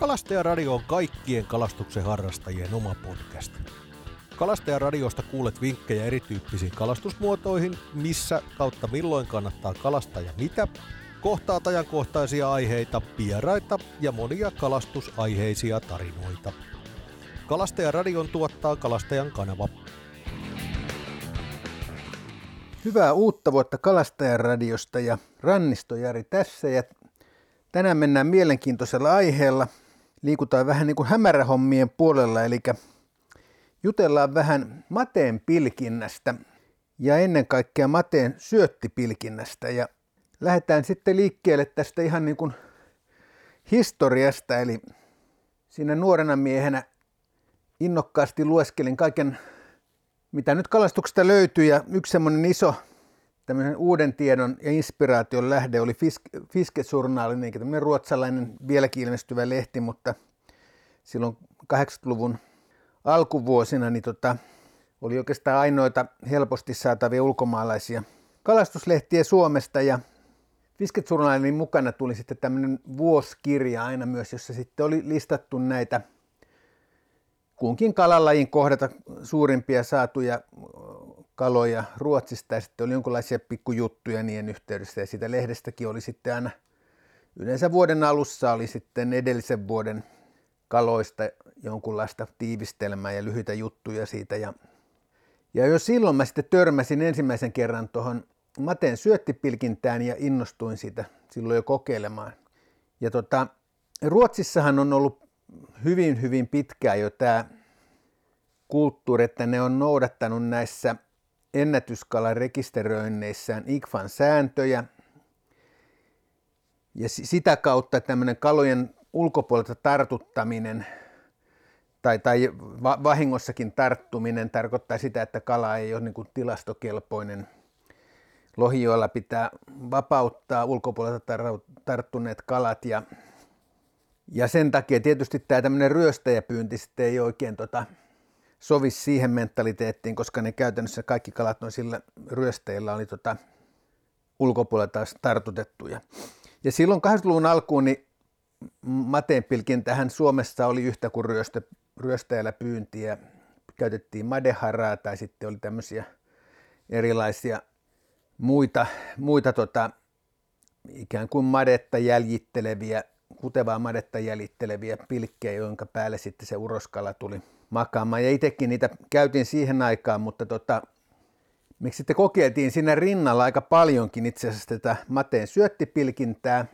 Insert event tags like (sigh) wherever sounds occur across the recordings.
Kalastajaradio on kaikkien kalastuksen harrastajien oma podcast. Kalastajaradiosta kuulet vinkkejä erityyppisiin kalastusmuotoihin, missä kautta milloin kannattaa kalastaa ja mitä, kohtaat ajankohtaisia aiheita, vieraita ja monia kalastusaiheisia tarinoita. Kalastajaradion tuottaa Kalastajan kanava. Hyvää uutta vuotta Kalastajaradiosta ja Rannisto Jari tässä ja tänään mennään mielenkiintoisella aiheella. Liikutaan vähän niin kuin hämärähommien puolella, eli jutellaan vähän mateen pilkinnästä ja ennen kaikkea mateen syöttipilkinnästä. Ja lähdetään sitten liikkeelle tästä ihan niin kuin historiasta, eli siinä nuorena miehenä innokkaasti lueskelin kaiken, mitä nyt kalastuksesta löytyy ja yksi semmoinen iso tämmöisen uuden tiedon ja inspiraation lähde oli Fisk- Fiskesurnaali, niin tämmöinen ruotsalainen vieläkin ilmestyvä lehti, mutta silloin 80-luvun alkuvuosina niin tota, oli oikeastaan ainoita helposti saatavia ulkomaalaisia kalastuslehtiä Suomesta. Ja Fisketsurnailin mukana tuli sitten tämmöinen vuosikirja aina myös, jossa sitten oli listattu näitä kunkin kalalajin kohdata suurimpia saatuja kaloja Ruotsista ja sitten oli jonkinlaisia pikkujuttuja niiden yhteydessä ja siitä lehdestäkin oli sitten aina yleensä vuoden alussa oli sitten edellisen vuoden kaloista jonkunlaista tiivistelmää ja lyhyitä juttuja siitä ja, ja jo silloin mä sitten törmäsin ensimmäisen kerran tuohon Mateen syöttipilkintään ja innostuin siitä silloin jo kokeilemaan. Ja tota, Ruotsissahan on ollut hyvin, hyvin pitkään jo tämä kulttuuri, että ne on noudattanut näissä ennätyskalan rekisteröinneissään IGFAN sääntöjä. Ja sitä kautta tämmöinen kalojen ulkopuolelta tartuttaminen tai, tai vahingossakin tarttuminen tarkoittaa sitä, että kala ei ole niin kuin tilastokelpoinen – lohijoilla pitää vapauttaa ulkopuolelta tarttuneet kalat ja, ja sen takia tietysti tämä tämmöinen ryöstäjäpyynti sitten ei oikein tota, sovi siihen mentaliteettiin, koska ne käytännössä kaikki kalat on sillä ryöstäjillä oli tota, ulkopuolelta tartutettuja. Ja silloin 80-luvun alkuun niin mateenpilkin tähän Suomessa oli yhtä kuin ryöstö, ryöstäjällä pyyntiä. Käytettiin madeharaa tai sitten oli tämmöisiä erilaisia muita, muita tota, ikään kuin madetta jäljitteleviä, kutevaa madetta jäljitteleviä pilkkejä, jonka päälle sitten se uroskala tuli makaamaan. Ja itsekin niitä käytin siihen aikaan, mutta tota, miksi sitten kokeiltiin siinä rinnalla aika paljonkin itse asiassa tätä mateen syöttipilkintää,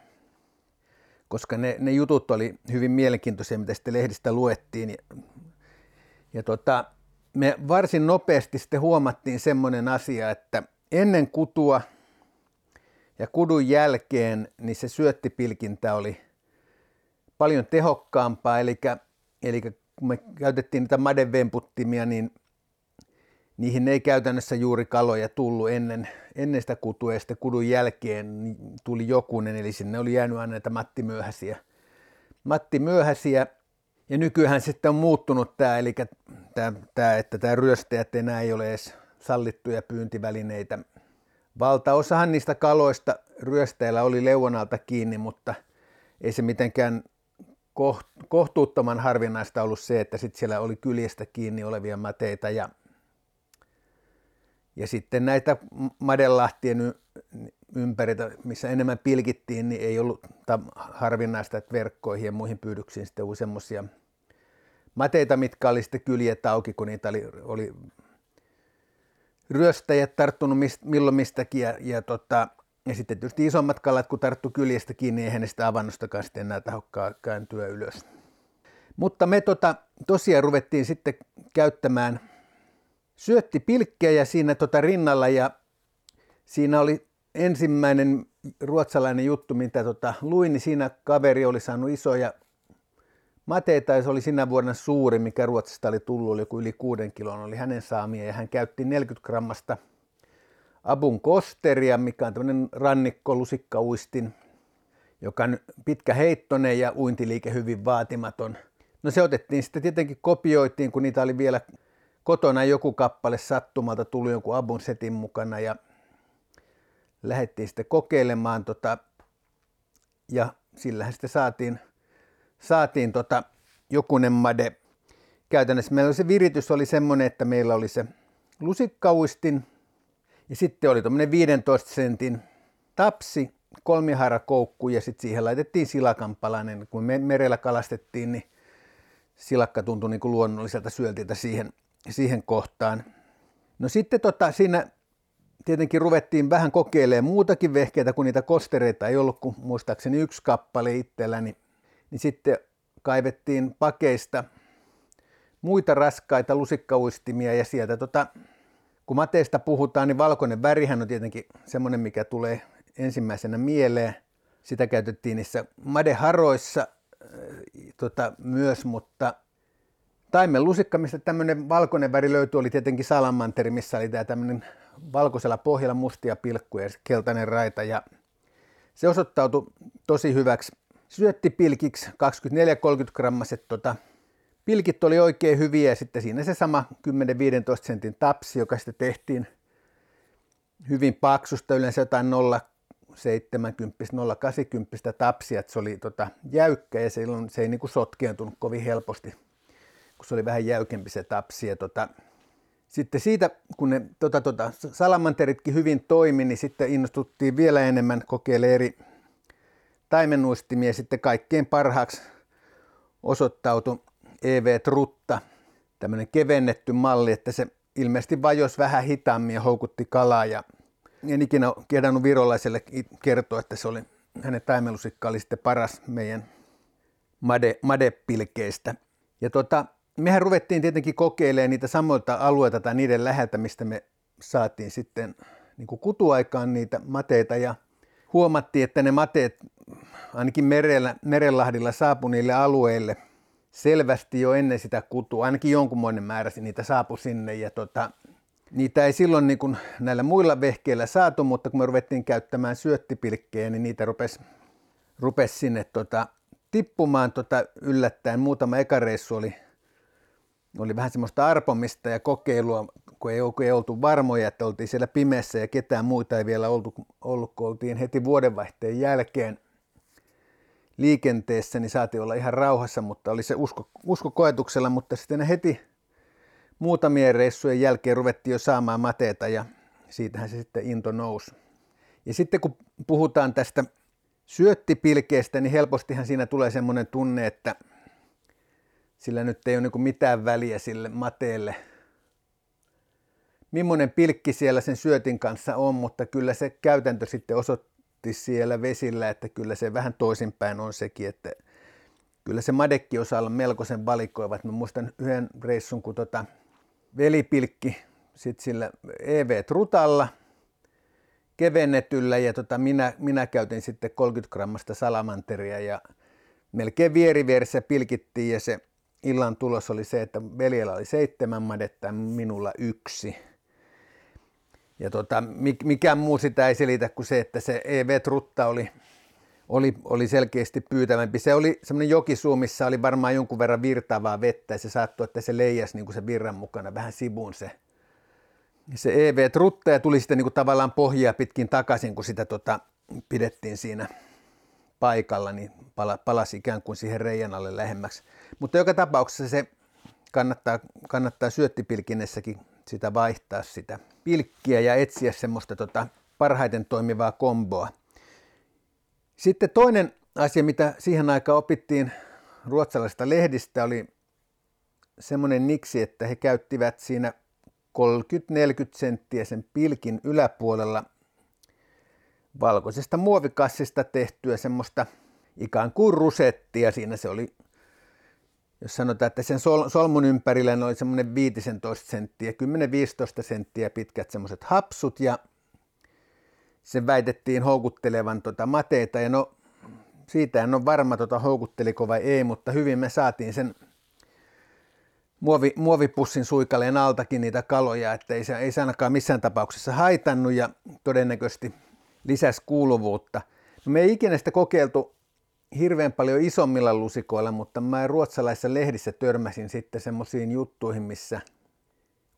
koska ne, ne jutut oli hyvin mielenkiintoisia, mitä sitten lehdistä luettiin. Ja, ja tota, me varsin nopeasti sitten huomattiin semmoinen asia, että ennen kutua ja kudun jälkeen niin se syöttipilkintä oli paljon tehokkaampaa, eli, eli kun me käytettiin niitä madevemputtimia, niin niihin ei käytännössä juuri kaloja tullut ennen, ennen sitä kutua ja sitten kudun jälkeen tuli jokunen, eli sinne oli jäänyt aina näitä Matti Myöhäsiä. Matti Myöhäsiä, ja nykyään sitten on muuttunut tämä, eli tämä, tämä että tämä ryöstäjät enää ei ole edes sallittuja pyyntivälineitä. Valtaosahan niistä kaloista ryösteillä oli leuvonalta kiinni, mutta ei se mitenkään kohtuuttoman harvinaista ollut se, että sitten siellä oli kyljestä kiinni olevia mateita ja, ja sitten näitä madelahtien ympäriltä, missä enemmän pilkittiin, niin ei ollut harvinaista, että verkkoihin ja muihin pyydyksiin sitten oli semmoisia mateita, mitkä oli sitten kyljet auki, kun niitä oli, oli ryöstäjät tarttunut mist, milloin mistäkin ja, ja, tota, ja sitten tietysti isommat kalat, kun tarttu kyljestä kiinni, eihän ne sitä avannostakaan sitten enää tahokkaan kääntyä ylös. Mutta me tota, tosiaan ruvettiin sitten käyttämään syöttipilkkejä siinä tota rinnalla ja siinä oli ensimmäinen ruotsalainen juttu, mitä tota luin, niin siinä kaveri oli saanut isoja Mateita, se oli sinä vuonna suuri, mikä Ruotsista oli tullut, oli joku yli kuuden kilon, oli hänen saamia ja hän käytti 40 grammasta abun kosteria, mikä on tämmöinen rannikko lusikkauistin, joka on pitkä heittonen ja uintiliike hyvin vaatimaton. No se otettiin sitten tietenkin kopioitiin, kun niitä oli vielä kotona joku kappale sattumalta, tuli joku abun setin mukana ja lähdettiin sitten kokeilemaan tota, ja sillähän sitten saatiin saatiin tota jokunen made. Käytännössä meillä oli se viritys oli semmoinen, että meillä oli se lusikkauistin ja sitten oli tuommoinen 15 sentin tapsi, kolmiharakoukku ja sitten siihen laitettiin silakampalainen. Kun me merellä kalastettiin, niin silakka tuntui niin kuin luonnolliselta syöltiltä siihen, siihen kohtaan. No sitten tota, siinä tietenkin ruvettiin vähän kokeilemaan muutakin vehkeitä, kun niitä kostereita ei ollut, kun muistaakseni yksi kappale itselläni. Niin sitten kaivettiin pakeista muita raskaita lusikkauistimia ja sieltä tota, kun mateista puhutaan, niin valkoinen värihän on tietenkin semmoinen, mikä tulee ensimmäisenä mieleen. Sitä käytettiin niissä madeharoissa äh, tota, myös, mutta taimen lusikka, mistä tämmöinen valkoinen väri löytyi, oli tietenkin salamanteri, missä oli tämä tämmöinen valkoisella pohjalla mustia pilkkuja ja keltainen raita. Ja se osoittautui tosi hyväksi syöttipilkiksi, 24-30 grammaset tota, pilkit oli oikein hyviä ja sitten siinä se sama 10-15 sentin tapsi, joka sitten tehtiin hyvin paksusta, yleensä jotain 070 080 tapsia, että se oli tota jäykkä ja silloin se ei niinku sotkeentunut kovin helposti, kun se oli vähän jäykempi se tapsi. Ja tota, sitten siitä, kun ne tota, tota, salamanteritkin hyvin toimi, niin sitten innostuttiin vielä enemmän kokeilemaan eri taimenuistimia. Sitten kaikkein parhaaksi osoittautui EV Trutta, tämmöinen kevennetty malli, että se ilmeisesti vajos vähän hitaammin ja houkutti kalaa. Ja en ikinä kehdannut virolaiselle kertoa, että se oli, hänen taimelusikka oli sitten paras meidän made, madepilkeistä. Ja tota, mehän ruvettiin tietenkin kokeilemaan niitä samoilta alueita tai niiden läheltä, mistä me saatiin sitten niin kuin kutuaikaan niitä mateita ja huomattiin, että ne mateet ainakin merellä, Merenlahdilla saapui niille alueille selvästi jo ennen sitä kutua, ainakin jonkunmoinen määrä niitä saapui sinne ja tota, niitä ei silloin niin kuin näillä muilla vehkeillä saatu, mutta kun me ruvettiin käyttämään syöttipilkkejä, niin niitä rupesi, rupesi sinne tota, tippumaan tota, yllättäen. Muutama ekareissu oli, oli vähän semmoista arpomista ja kokeilua, kun ei, kun ei oltu varmoja, että oltiin siellä pimeässä ja ketään muita ei vielä oltu, ollut, kun oltiin heti vuodenvaihteen jälkeen liikenteessä, niin saatiin olla ihan rauhassa, mutta oli se usko, usko koetuksella, mutta sitten heti muutamien reissujen jälkeen ruvettiin jo saamaan mateita ja siitähän se sitten into nousi. Ja sitten kun puhutaan tästä syöttipilkeestä, niin helpostihan siinä tulee semmoinen tunne, että sillä nyt ei ole niin mitään väliä sille mateelle, millainen pilkki siellä sen syötin kanssa on, mutta kyllä se käytäntö sitten osoittaa, siellä vesillä, että kyllä se vähän toisinpäin on sekin, että kyllä se madekki osaa olla melkoisen valikoiva. Mä muistan yhden reissun, kun tota velipilkki sit sillä EV-trutalla kevennetyllä ja tota minä, minä käytin sitten 30 grammasta salamanteria ja melkein vierivierissä pilkittiin ja se illan tulos oli se, että veljellä oli seitsemän madetta ja minulla yksi. Ja tota, mikään muu sitä ei selitä kuin se, että se EV-trutta oli, oli, oli selkeästi pyytävämpi. Se oli semmoinen jokisuu, missä oli varmaan jonkun verran virtaavaa vettä ja se saattoi, että se leijasi niin kuin se virran mukana vähän sivuun se, se EV-trutta ja tuli sitten niin kuin tavallaan pohjia pitkin takaisin, kun sitä tota, pidettiin siinä paikalla, niin pala, palasi ikään kuin siihen reijän alle lähemmäksi. Mutta joka tapauksessa se kannattaa, kannattaa syöttipilkinessäkin sitä vaihtaa sitä pilkkiä ja etsiä semmoista tota parhaiten toimivaa komboa. Sitten toinen asia, mitä siihen aikaan opittiin ruotsalaisista lehdistä, oli semmoinen niksi, että he käyttivät siinä 30-40 senttiä sen pilkin yläpuolella valkoisesta muovikassista tehtyä semmoista ikään kuin rusettia. Siinä se oli jos sanotaan, että sen sol, solmun ympärillä oli semmoinen 15 senttiä, 10-15 senttiä pitkät semmoiset hapsut ja sen väitettiin houkuttelevan tota mateita ja no siitä en ole varma tota houkutteliko vai ei, mutta hyvin me saatiin sen muovi, muovipussin suikaleen altakin niitä kaloja, että ei se, ei se ainakaan missään tapauksessa haitannut ja todennäköisesti lisäsi kuuluvuutta. No me ei ikinä sitä kokeiltu hirveän paljon isommilla lusikoilla, mutta mä ruotsalaisissa lehdissä törmäsin sitten semmoisiin juttuihin, missä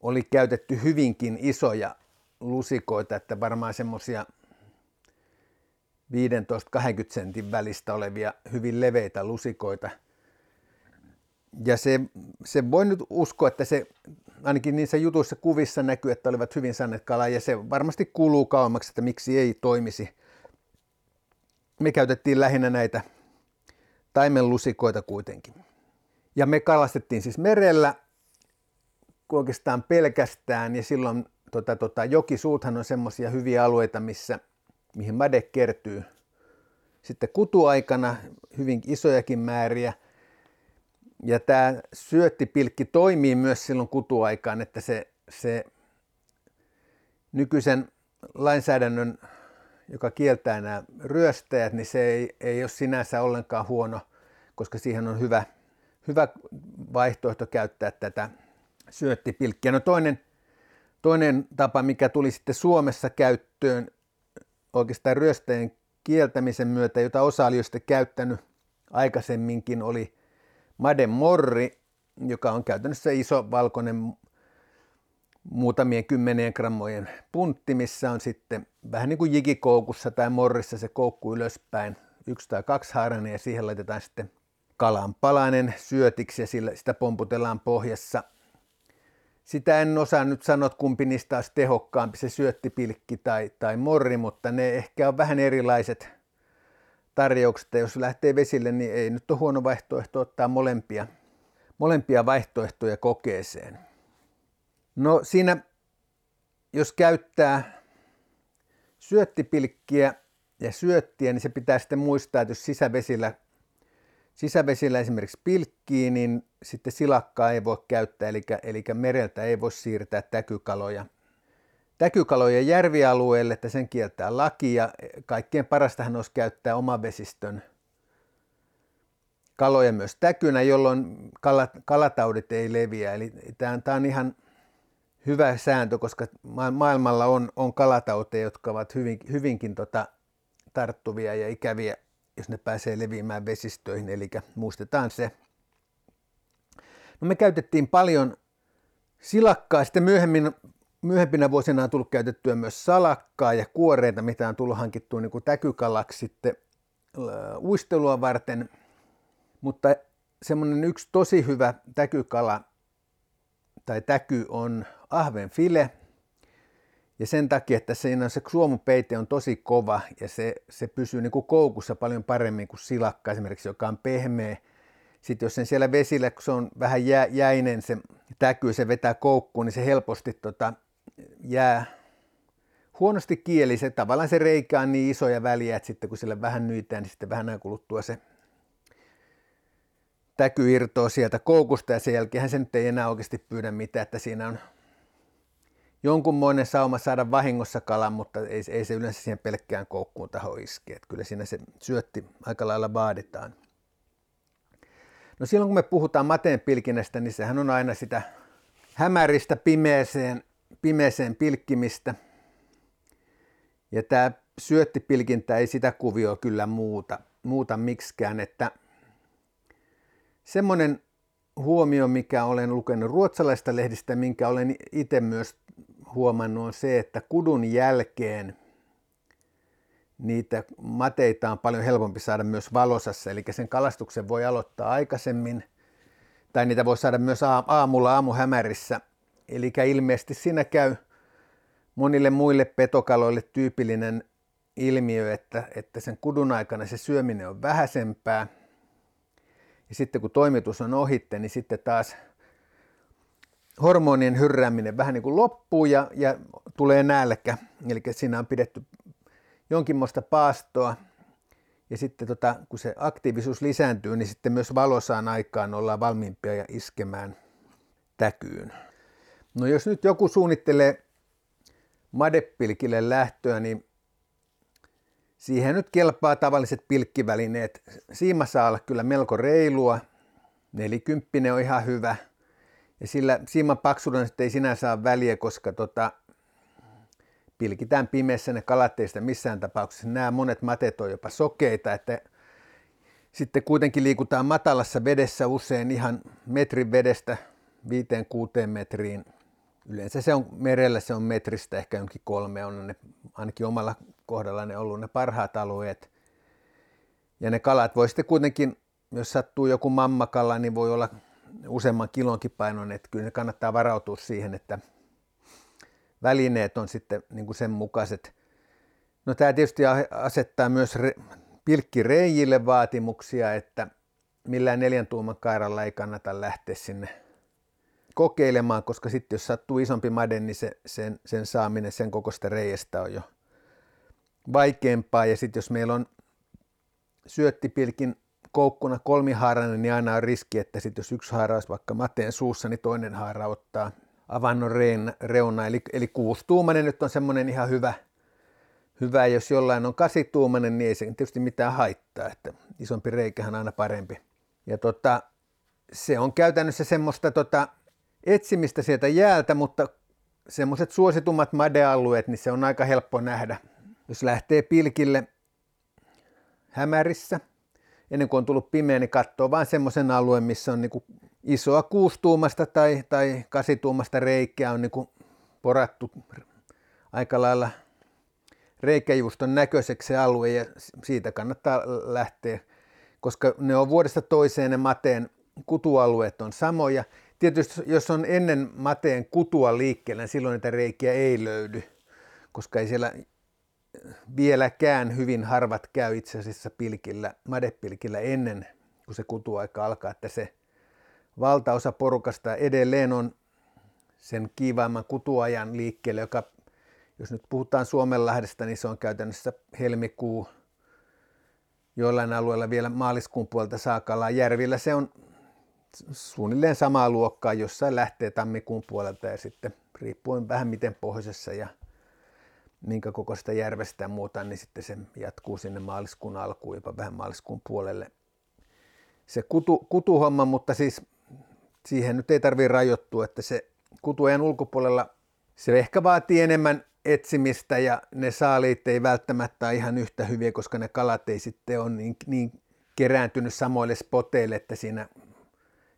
oli käytetty hyvinkin isoja lusikoita, että varmaan semmoisia 15-20 sentin välistä olevia hyvin leveitä lusikoita. ja se, se voi nyt uskoa, että se ainakin niissä jutuissa kuvissa näkyy, että olivat hyvin saaneet kalaa ja se varmasti kuuluu kauemmaksi, että miksi ei toimisi. Me käytettiin lähinnä näitä taimenlusikoita kuitenkin. Ja me kalastettiin siis merellä oikeastaan pelkästään ja silloin tota, tota, jokisuuthan on semmoisia hyviä alueita, missä, mihin made kertyy sitten kutuaikana hyvin isojakin määriä. Ja tämä syöttipilkki toimii myös silloin kutuaikaan, että se, se nykyisen lainsäädännön, joka kieltää nämä ryöstäjät, niin se ei, ei ole sinänsä ollenkaan huono, koska siihen on hyvä, hyvä vaihtoehto käyttää tätä syöttipilkkiä. No toinen, toinen tapa, mikä tuli sitten Suomessa käyttöön oikeastaan ryöstäjien kieltämisen myötä, jota osa oli jo sitten käyttänyt aikaisemminkin, oli Made Morri, joka on käytännössä iso valkoinen muutamien kymmenien grammojen puntti, missä on sitten vähän niin kuin jikikoukussa tai morrissa se koukku ylöspäin, yksi tai kaksi haarainen ja siihen laitetaan sitten kalan palanen syötiksi ja sillä, sitä pomputellaan pohjassa. Sitä en osaa nyt sanoa, kumpi niistä olisi tehokkaampi, se syöttipilkki tai, tai morri, mutta ne ehkä on vähän erilaiset tarjoukset. Jos lähtee vesille, niin ei nyt ole huono vaihtoehto ottaa molempia, molempia vaihtoehtoja kokeeseen. No siinä, jos käyttää syöttipilkkiä ja syöttiä, niin se pitää sitten muistaa, että jos sisävesillä, sisävesillä esimerkiksi pilkkii, niin sitten silakkaa ei voi käyttää, eli, eli mereltä ei voi siirtää täkykaloja. Täkykaloja järvialueelle, että sen kieltää laki ja kaikkein parastahan olisi käyttää oman vesistön kaloja myös täkynä, jolloin kalat, kalataudit ei leviä. Eli tämä on ihan hyvä sääntö, koska maailmalla on, on kalatauteja, jotka ovat hyvin, hyvinkin tota, tarttuvia ja ikäviä, jos ne pääsee leviämään vesistöihin, eli muistetaan se. No me käytettiin paljon silakkaa, sitten myöhemmin, myöhempinä vuosina on tullut käytettyä myös salakkaa ja kuoreita, mitä on tullut hankittua niin kuin täkykalaksi sitten uistelua varten, mutta semmoinen yksi tosi hyvä täkykala tai täky on ahven file. Ja sen takia, että siinä se suomupeite on tosi kova ja se, se pysyy niin kuin koukussa paljon paremmin kuin silakka esimerkiksi, joka on pehmeä. Sitten jos sen siellä vesillä, kun se on vähän jä, jäinen se täky, se vetää koukkuun, niin se helposti tota, jää huonosti kieli. Se, tavallaan se reikä on niin isoja väliä, että sitten kun sillä vähän nyytään, niin sitten vähän kuluttua se täky irtoaa sieltä koukusta ja sen jälkeen se nyt ei enää oikeasti pyydä mitään, että siinä on jonkunmoinen sauma saada vahingossa kalan, mutta ei, ei se yleensä siihen pelkkään koukkuun taho iske. Että kyllä siinä se syötti aika lailla vaaditaan. No silloin kun me puhutaan mateen pilkinnästä, niin sehän on aina sitä hämäristä pimeeseen, pimeeseen pilkkimistä. Ja tämä syöttipilkintä ei sitä kuvioa kyllä muuta, muuta miksikään, että semmoinen huomio, mikä olen lukenut ruotsalaista lehdistä, minkä olen itse myös huomannut, on se, että kudun jälkeen niitä mateita on paljon helpompi saada myös valosassa, eli sen kalastuksen voi aloittaa aikaisemmin, tai niitä voi saada myös aamulla aamuhämärissä. Eli ilmeisesti siinä käy monille muille petokaloille tyypillinen ilmiö, että, että sen kudun aikana se syöminen on vähäisempää, ja sitten kun toimitus on ohitte, niin sitten taas hormonien hyrrääminen vähän niin kuin loppuu ja, ja tulee nälkä. Eli siinä on pidetty jonkinmoista paastoa. Ja sitten tota, kun se aktiivisuus lisääntyy, niin sitten myös valosaan aikaan ollaan valmiimpia ja iskemään täkyyn. No jos nyt joku suunnittelee madepilkille lähtöä, niin Siihen nyt kelpaa tavalliset pilkkivälineet. Siima saa olla kyllä melko reilua. Nelikymppinen on ihan hyvä. Ja sillä siiman paksuudella ei sinänsä ole väliä, koska tota, pilkitään pimeässä ne kalat ei sitä missään tapauksessa. Nämä monet matet on jopa sokeita, että sitten kuitenkin liikutaan matalassa vedessä usein ihan metrin vedestä 5-6 metriin yleensä se on merellä, se on metristä ehkä jonkin kolme, on ne ainakin omalla kohdalla ne ollut ne parhaat alueet. Ja ne kalat voi sitten kuitenkin, jos sattuu joku mammakala, niin voi olla useamman kilonkin painon, että kyllä kannattaa varautua siihen, että välineet on sitten niin kuin sen mukaiset. No tämä tietysti asettaa myös re, pilkkireijille vaatimuksia, että millään neljän tuuman kairalla ei kannata lähteä sinne kokeilemaan, koska sitten jos sattuu isompi made, niin se, sen, sen saaminen sen kokoista reiästä on jo vaikeampaa. Ja sitten jos meillä on syöttipilkin koukkuna kolmihaarainen, niin aina on riski, että sitten jos yksi haara olisi vaikka mateen suussa, niin toinen haara ottaa avannon reuna. Eli, eli kuustuumainen nyt on semmoinen ihan hyvä, hyvä. Jos jollain on kasituumainen, niin ei se tietysti mitään haittaa, että isompi reikähän on aina parempi. Ja tota, se on käytännössä semmoista tota, etsimistä sieltä jäältä, mutta semmoiset suositummat madealueet, niin se on aika helppo nähdä. Jos lähtee pilkille hämärissä, ennen kuin on tullut pimeä, niin katsoo vain semmoisen alueen, missä on niin isoa kuustuumasta tai, tai kasituumasta reikää on niin porattu aika lailla reikäjuuston näköiseksi se alue ja siitä kannattaa lähteä, koska ne on vuodesta toiseen ne mateen kutualueet on samoja. Tietysti jos on ennen mateen kutua liikkeellä, niin silloin niitä reikiä ei löydy, koska ei siellä vieläkään hyvin harvat käy itse asiassa pilkillä, madepilkillä ennen kuin se kutuaika alkaa, että se valtaosa porukasta edelleen on sen kiivaimman kutuajan liikkeelle, joka jos nyt puhutaan Suomenlahdesta, niin se on käytännössä helmikuu, joillain alueilla vielä maaliskuun puolta saakka Järvillä se on suunnilleen samaa luokkaa, jossain lähtee tammikuun puolelta ja sitten riippuen vähän miten pohjoisessa ja minkä kokoista järvestä ja muuta, niin sitten se jatkuu sinne maaliskuun alkuun, jopa vähän maaliskuun puolelle. Se kutu, kutuhomma, mutta siis siihen nyt ei tarvitse rajoittua, että se kutujen ulkopuolella se ehkä vaatii enemmän etsimistä ja ne saaliit ei välttämättä ole ihan yhtä hyviä, koska ne kalat ei sitten ole niin, niin kerääntynyt samoille spoteille, että siinä,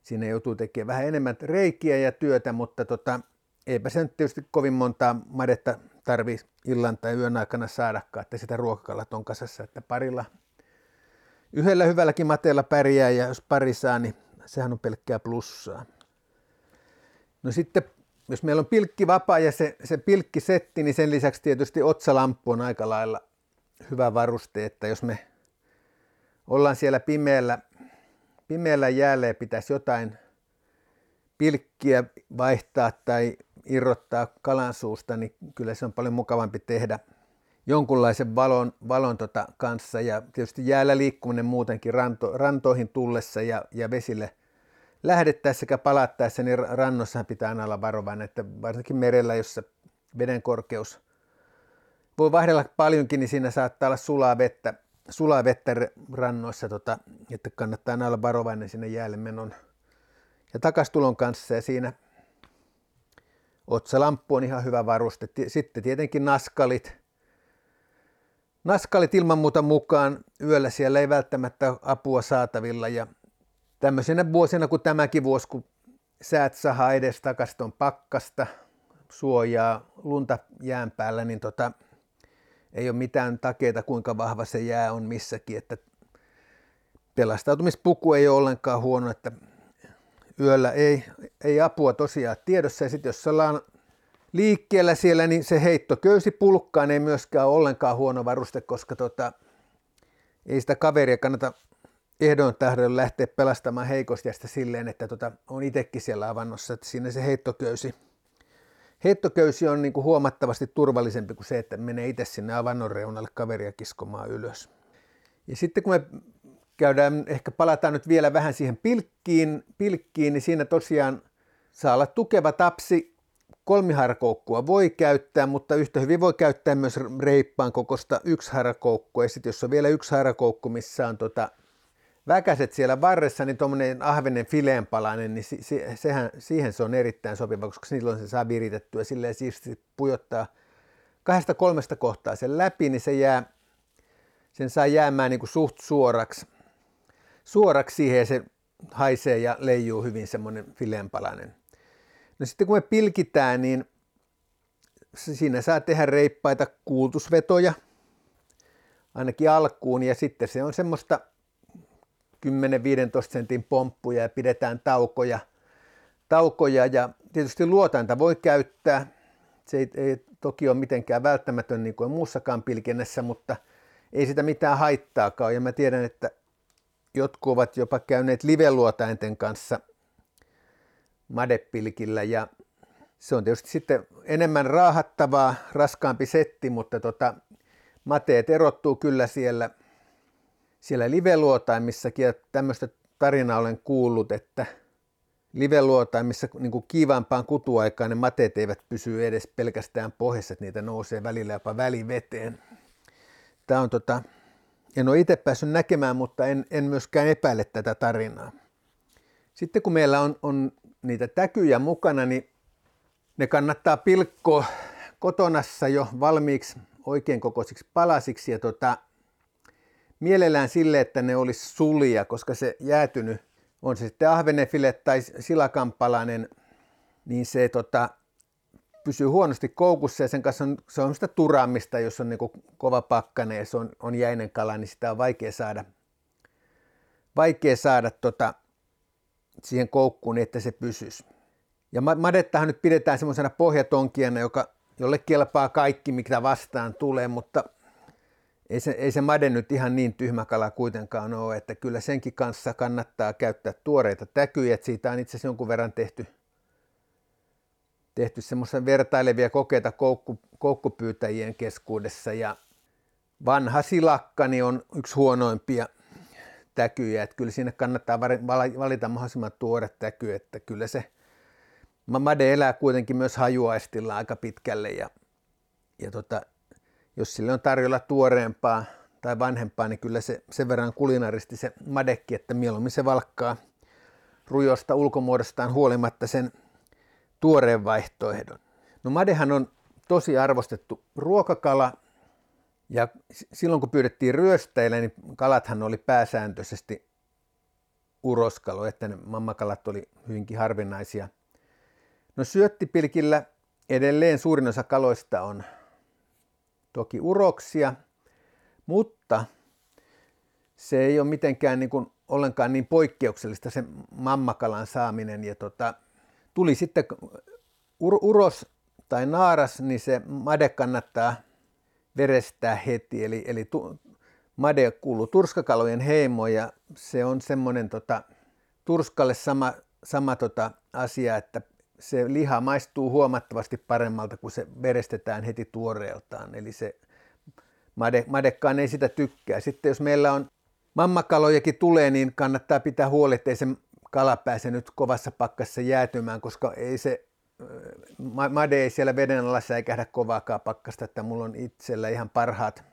siinä joutuu tekemään vähän enemmän reikiä ja työtä, mutta tota, eipä se nyt tietysti kovin montaa madetta tarvi illan tai yön aikana saadakaan, että sitä ruokakalat on kasassa, että parilla yhdellä hyvälläkin mateella pärjää ja jos pari saa, niin sehän on pelkkää plussaa. No sitten jos meillä on pilkki vapaa ja se, se pilkkisetti, niin sen lisäksi tietysti otsalamppu on aika lailla hyvä varuste, että jos me ollaan siellä pimeällä, pimeällä jäällä ja pitäisi jotain pilkkiä vaihtaa tai irrottaa kalan suusta, niin kyllä se on paljon mukavampi tehdä jonkunlaisen valon, valon tota kanssa. Ja tietysti jäällä liikkuminen muutenkin ranto, rantoihin tullessa ja, ja vesille lähdettäessä sekä palattaessa, niin rannossahan pitää aina olla varovainen, että varsinkin merellä, jossa veden korkeus voi vaihdella paljonkin, niin siinä saattaa olla sulaa vettä, sulaa vettä rannoissa, tota, että kannattaa aina olla varovainen sinne jäälle menon ja takastulon kanssa ja siinä Otsalamppu on ihan hyvä varuste. Sitten tietenkin naskalit. Naskalit ilman muuta mukaan. Yöllä siellä ei välttämättä apua saatavilla ja tämmöisenä vuosina kuin tämäkin vuosi, kun säät sahaa edes on pakkasta, suojaa, lunta jään päällä, niin tota, ei ole mitään takeita, kuinka vahva se jää on missäkin, että pelastautumispuku ei ole ollenkaan huono, että yöllä ei, ei apua tosiaan tiedossa. Ja sitten jos ollaan liikkeellä siellä, niin se heittoköysi pulkkaan ei myöskään ole ollenkaan huono varuste, koska tota, ei sitä kaveria kannata ehdon tähden lähteä pelastamaan heikosti sitä silleen, että tota, on itsekin siellä avannossa, että siinä se heittoköysi, heittoköysi on niin kuin huomattavasti turvallisempi kuin se, että menee itse sinne avannon reunalle kaveria kiskomaan ylös. Ja sitten kun me käydään, ehkä palataan nyt vielä vähän siihen pilkkiin, pilkkiin niin siinä tosiaan saa olla tukeva tapsi. Kolmiharakoukkua voi käyttää, mutta yhtä hyvin voi käyttää myös reippaan kokosta yksi harakoukkua. Ja sitten jos on vielä yksi harakoukku, missä on tota väkäset siellä varressa, niin tuommoinen ahvenen fileenpalainen, niin se, se, sehän, siihen se on erittäin sopiva, koska silloin se saa viritettyä silleen siisti pujottaa kahdesta kolmesta kohtaa sen läpi, niin se jää, sen saa jäämään niin kuin suht suoraksi suoraksi siihen ja se haisee ja leijuu hyvin semmoinen fileenpalainen. No sitten kun me pilkitään, niin siinä saa tehdä reippaita kuultusvetoja, ainakin alkuun, ja sitten se on semmoista 10-15 sentin pomppuja ja pidetään taukoja – taukoja ja tietysti luotainta voi käyttää. Se ei, ei toki ole mitenkään välttämätön niin kuin muussakaan pilkennessä, mutta ei sitä mitään haittaakaan. Ja mä tiedän, että jotkut ovat jopa käyneet live-luotainten kanssa madepilkillä ja se on tietysti sitten enemmän raahattavaa, raskaampi setti, mutta tota, mateet erottuu kyllä siellä, siellä live-luotaimissakin ja tämmöistä tarinaa olen kuullut, että live-luotaimissa niin kuin kiivaampaan kutuaikaan ne mateet eivät pysy edes pelkästään pohjassa, että niitä nousee välillä jopa väliveteen. Tämä on tota, en ole itse päässyt näkemään, mutta en, en myöskään epäile tätä tarinaa. Sitten kun meillä on, on niitä täkyjä mukana, niin ne kannattaa pilkkoa kotonassa jo valmiiksi oikein kokoisiksi palasiksi ja tota, mielellään sille, että ne olisi sulia, koska se jäätynyt, on se sitten ahvenefile tai silakampalainen, niin se tota, pysyy huonosti koukussa ja sen kanssa on, se on sitä turaamista, jos on niin kova pakkane ja se on, on jäinen kala, niin sitä on vaikea saada, vaikea saada tota, siihen koukkuun, niin että se pysyisi. Ja madettahan nyt pidetään semmoisena pohjatonkijana, joka, jolle kelpaa kaikki, mikä vastaan tulee, mutta ei se, ei se made nyt ihan niin tyhmä kala kuitenkaan ole, että kyllä senkin kanssa kannattaa käyttää tuoreita täkyjä, että siitä on itse asiassa jonkun verran tehty, tehty semmoisia vertailevia kokeita koukku, koukkupyytäjien keskuudessa. Ja vanha silakkani on yksi huonoimpia täkyjä, että kyllä sinne kannattaa valita mahdollisimman tuore täky, että kyllä se Made elää kuitenkin myös hajuaistilla aika pitkälle. Ja, ja tota, jos sille on tarjolla tuoreempaa tai vanhempaa, niin kyllä se sen verran kulinaristi se madekki, että mieluummin se valkkaa rujosta ulkomuodostaan huolimatta sen tuoreen vaihtoehdon. No madehan on tosi arvostettu ruokakala ja silloin kun pyydettiin ryöstäillä, niin kalathan oli pääsääntöisesti uroskalo, että ne mammakalat oli hyvinkin harvinaisia – No syöttipilkillä edelleen suurin osa kaloista on toki uroksia, mutta se ei ole mitenkään niin kuin ollenkaan niin poikkeuksellista se mammakalan saaminen. Ja tota, tuli sitten ur- uros tai naaras, niin se made kannattaa verestää heti. Eli, eli tu, made kuuluu turskakalojen heimoon ja se on semmoinen tota, turskalle sama, sama tota asia, että se liha maistuu huomattavasti paremmalta, kun se verestetään heti tuoreeltaan. Eli se made, madekkaan ei sitä tykkää. Sitten jos meillä on mammakalojakin tulee, niin kannattaa pitää huoli, ettei se kala pääse nyt kovassa pakkassa jäätymään, koska ei se made ei siellä veden alla säikähdä kovaakaan pakkasta, että mulla on itsellä ihan parhaat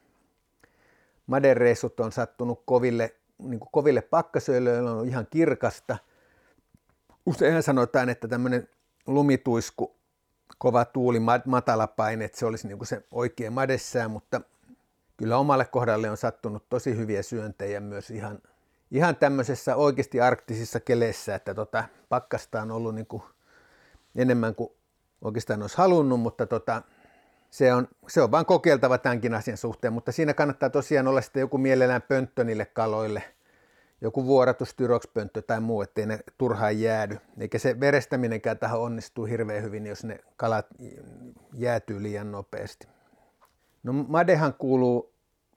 madereissut on sattunut koville, niin kuin koville pakkasöille, joilla on ihan kirkasta. Useinhan sanotaan, että tämmöinen lumituisku, kova tuuli, matala paine, että se olisi niin kuin se oikea madessään, mutta kyllä omalle kohdalle on sattunut tosi hyviä syöntejä myös ihan, ihan tämmöisessä oikeasti arktisissa keleissä, että tota, pakkasta on ollut niin kuin enemmän kuin oikeastaan olisi halunnut, mutta tota, se, on, se on vaan kokeiltava tämänkin asian suhteen, mutta siinä kannattaa tosiaan olla sitten joku mielellään pönttö niille kaloille – joku vuoratus, tyrokspönttö tai muu, ettei ne turhaan jäädy. Eikä se verestäminenkään tähän onnistuu hirveän hyvin, jos ne kalat jäätyy liian nopeasti. No madehan kuuluu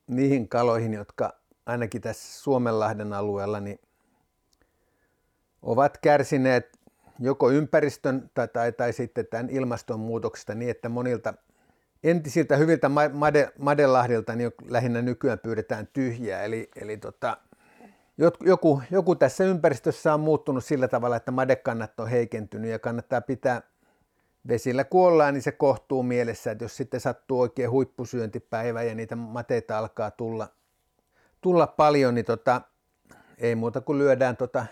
niihin kaloihin, jotka ainakin tässä Suomenlahden alueella niin ovat kärsineet joko ympäristön tai, tai, tai sitten tämän ilmastonmuutoksesta niin, että monilta entisiltä hyviltä made, madelahdilta niin lähinnä nykyään pyydetään tyhjää. Eli, eli tota, joku, joku tässä ympäristössä on muuttunut sillä tavalla, että madekannat on heikentynyt ja kannattaa pitää vesillä kuollaan, niin se kohtuu mielessä, että jos sitten sattuu oikein huippusyöntipäivä ja niitä mateita alkaa tulla, tulla paljon, niin tota, ei muuta kuin lyödään tota,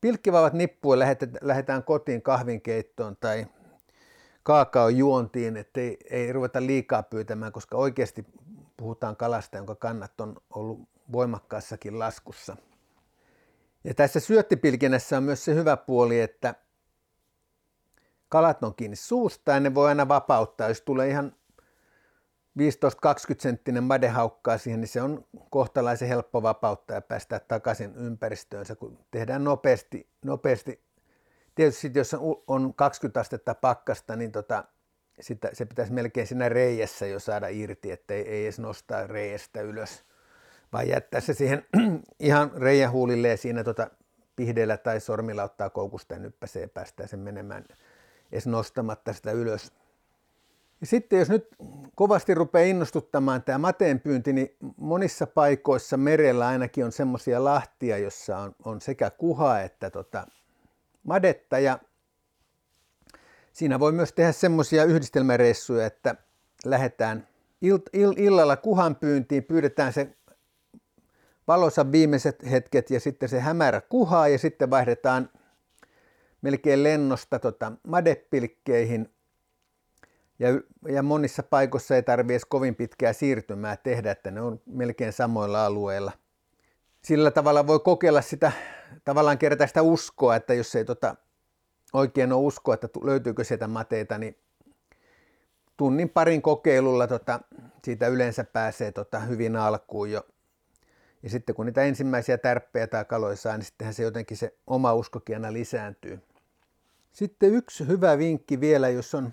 pilkkivavat nippuun lähdetään kotiin kahvinkeittoon tai kaakaon juontiin, että ei, ei ruveta liikaa pyytämään, koska oikeasti puhutaan kalasta, jonka kannat on ollut voimakkaassakin laskussa. Ja tässä syöttipilkinnässä on myös se hyvä puoli, että kalat on kiinni suusta ja ne voi aina vapauttaa. Jos tulee ihan 15-20 senttinen madehaukkaa siihen, niin se on kohtalaisen helppo vapauttaa ja päästää takaisin ympäristöönsä, kun tehdään nopeasti, nopeasti tietysti jos on 20 astetta pakkasta, niin tota, sitä, se pitäisi melkein siinä reijässä jo saada irti, että ei, edes nostaa reiästä ylös, vaan jättää se siihen (clears throat) ihan reijän huulille ja siinä tota, pihdeellä tai sormilla ottaa koukusta ja nyppäsee ja päästää sen menemään edes nostamatta sitä ylös. Ja sitten jos nyt kovasti rupeaa innostuttamaan tämä mateenpyynti, niin monissa paikoissa merellä ainakin on semmoisia lahtia, jossa on, on sekä kuha että tota, madetta. Ja siinä voi myös tehdä semmoisia yhdistelmäreissuja, että lähdetään ill- ill- illalla kuhan pyyntiin, pyydetään se valossa viimeiset hetket ja sitten se hämärä kuhaa ja sitten vaihdetaan melkein lennosta tota, madepilkkeihin ja, ja monissa paikoissa ei tarvitse edes kovin pitkää siirtymää tehdä, että ne on melkein samoilla alueilla. Sillä tavalla voi kokeilla sitä, tavallaan kerätä sitä uskoa, että jos ei tota, oikein ole uskoa, että löytyykö sieltä mateita, niin tunnin parin kokeilulla tota, siitä yleensä pääsee tota, hyvin alkuun jo. Ja sitten kun niitä ensimmäisiä tärppejä tai kaloja saa, niin sittenhän se jotenkin se oma uskokin aina lisääntyy. Sitten yksi hyvä vinkki vielä, jos on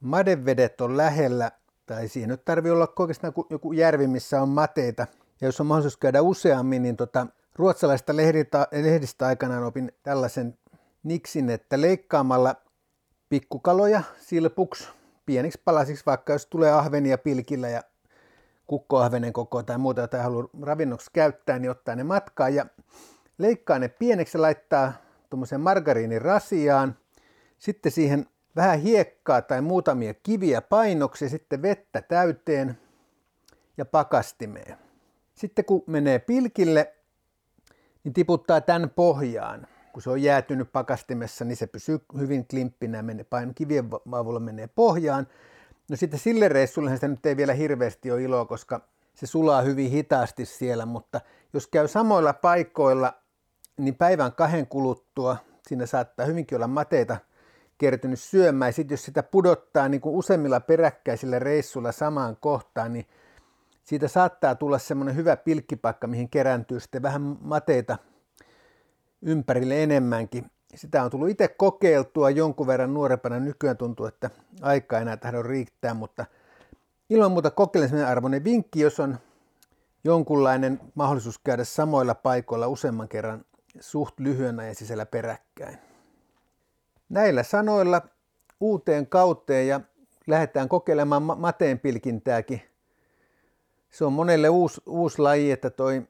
madevedet on lähellä, tai siinä nyt tarvii olla oikeastaan joku järvi, missä on mateita. Ja jos on mahdollisuus käydä useammin, niin tota, ruotsalaista lehdistä, lehdistä aikanaan opin tällaisen niksin, että leikkaamalla pikkukaloja silpuksi pieniksi palasiksi, vaikka jos tulee ahvenia pilkillä ja kukkoahvenen koko tai muuta, jota haluaa ravinnoksi käyttää, niin ottaa ne matkaan ja leikkaa ne pieneksi ja laittaa tuommoisen margariinin rasiaan. Sitten siihen vähän hiekkaa tai muutamia kiviä painoksi, sitten vettä täyteen ja pakastimeen. Sitten kun menee pilkille, niin tiputtaa tämän pohjaan. Kun se on jäätynyt pakastimessa, niin se pysyy hyvin klimppinä, menee, paino kivien avulla menee pohjaan. No sitten sille reissulle sitä nyt ei vielä hirveästi ole iloa, koska se sulaa hyvin hitaasti siellä, mutta jos käy samoilla paikoilla, niin päivän kahden kuluttua siinä saattaa hyvinkin olla mateita kertynyt syömään. Sitten jos sitä pudottaa niin kuin useimmilla peräkkäisillä reissuilla samaan kohtaan, niin siitä saattaa tulla semmoinen hyvä pilkkipaikka, mihin kerääntyy sitten vähän mateita ympärille enemmänkin. Sitä on tullut itse kokeiltua jonkun verran nuorempana. Nykyään tuntuu, että aika enää tahdo riittää, mutta ilman muuta kokeilemisen arvoinen vinkki, jos on jonkunlainen mahdollisuus käydä samoilla paikoilla useamman kerran suht lyhyen ajan sisällä peräkkäin. Näillä sanoilla uuteen kauteen ja lähdetään kokeilemaan mateen pilkintääkin. Se on monelle uusi, uusi laji, että toi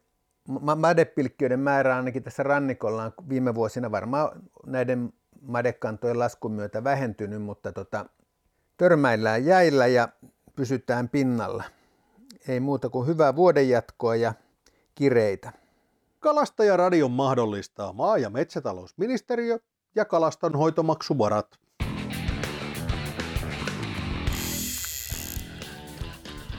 madepilkkiöiden määrä ainakin tässä rannikolla on viime vuosina varmaan näiden madekantojen laskun myötä vähentynyt, mutta tota, törmäillään jäillä ja pysytään pinnalla. Ei muuta kuin hyvää vuodenjatkoa ja kireitä. Kalastajaradion mahdollistaa maa- ja metsätalousministeriö ja kalastonhoitomaksuvarat.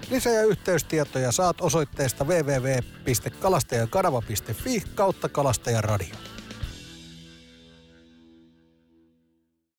Lisä- ja yhteystietoja saat osoitteesta www.kalastajakanava.fi kautta kalastajaradio.